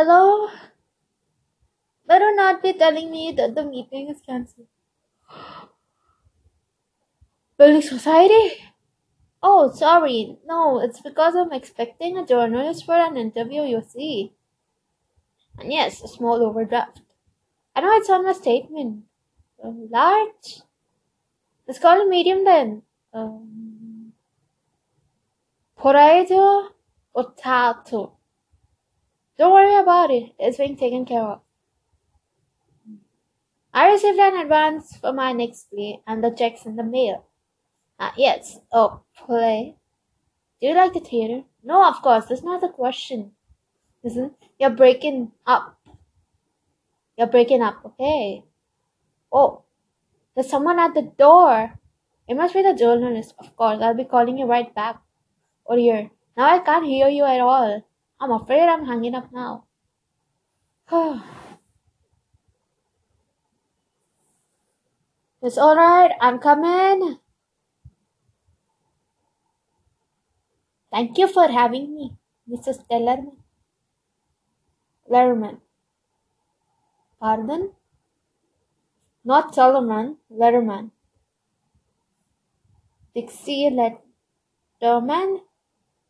Hello? Better not be telling me that the meeting is cancelled. Building society? Oh, sorry. No, it's because I'm expecting a journalist for an interview, you see. And yes, a small overdraft. I know it's on my statement. Uh, large? Let's call it medium then. Um, potato? Don't about it. It's being taken care of. I received an advance for my next play and the checks in the mail. Ah, yes. Oh, play. Do you like the theater? No, of course. That's not the question. Listen, you're breaking up. You're breaking up, okay? Oh, there's someone at the door. It must be the journalist, of course. I'll be calling you right back. Oh dear. Now I can't hear you at all. I'm afraid I'm hanging up now. it's alright, I'm coming. Thank you for having me, Mrs. Tellerman. Letterman. Pardon? Not Solomon, Letterman. Dixie Letterman?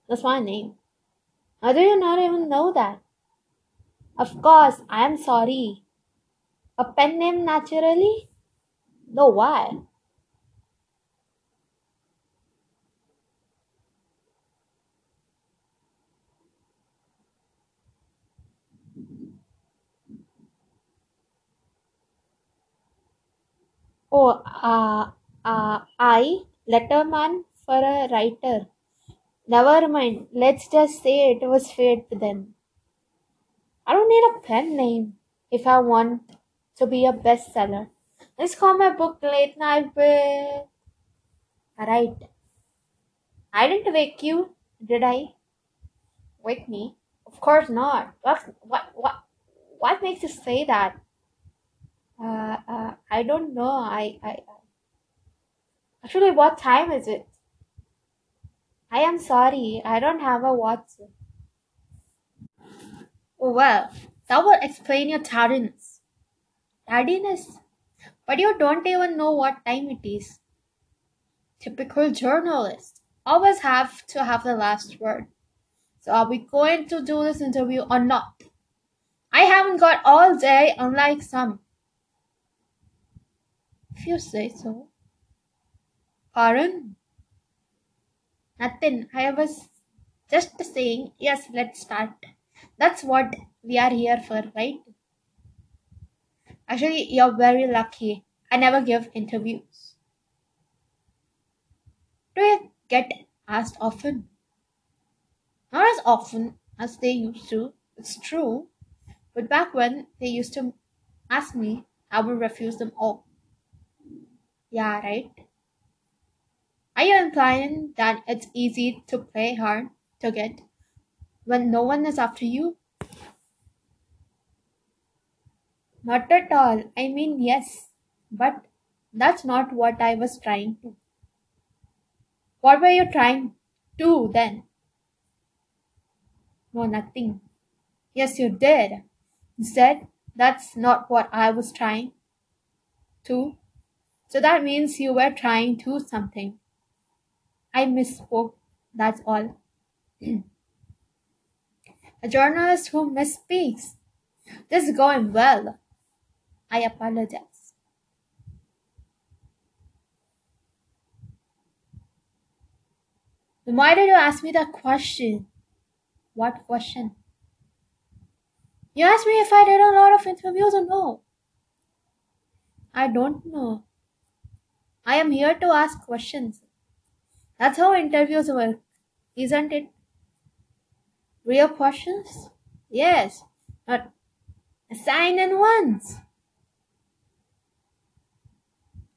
That's my name. How do you not even know that? Of course, I am sorry. A pen name naturally? No, why? Oh, uh, uh, I, letterman for a writer. Never mind. Let's just say it was fate then. I don't need a pen name if I want to be a bestseller. Let's call my book Late Night with. Alright. I didn't wake you, did I? Wake me? Of course not. What? What? What? What makes you say that? Uh, uh, I don't know. I, I, actually, what time is it? I am sorry. I don't have a watch. Oh well, that will explain your tardiness. Tardiness? But you don't even know what time it is. Typical journalist. Always have to have the last word. So are we going to do this interview or not? I haven't got all day, unlike some. If you say so. Pardon? Nothing. I was just saying, yes, let's start. That's what we are here for, right? Actually, you're very lucky. I never give interviews. Do you get asked often? Not as often as they used to, it's true. But back when they used to ask me, I would refuse them all. Yeah, right? Are you implying that it's easy to play hard to get when no one is after you? Not at all. I mean, yes, but that's not what I was trying to. What were you trying to then? No, nothing. Yes, you did. You said that's not what I was trying to. So that means you were trying to something. I misspoke, that's all. A journalist who misspeaks. This is going well. I apologize. Why did you ask me that question? What question? You asked me if I did a lot of interviews or no. I don't know. I am here to ask questions. That's how interviews work, isn't it? Real questions? Yes, not in ones.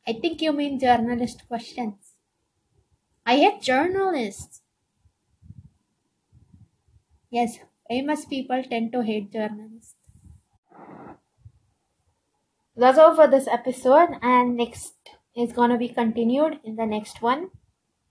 I think you mean journalist questions. I hate journalists. Yes, famous people tend to hate journalists. That's all for this episode, and next is gonna be continued in the next one.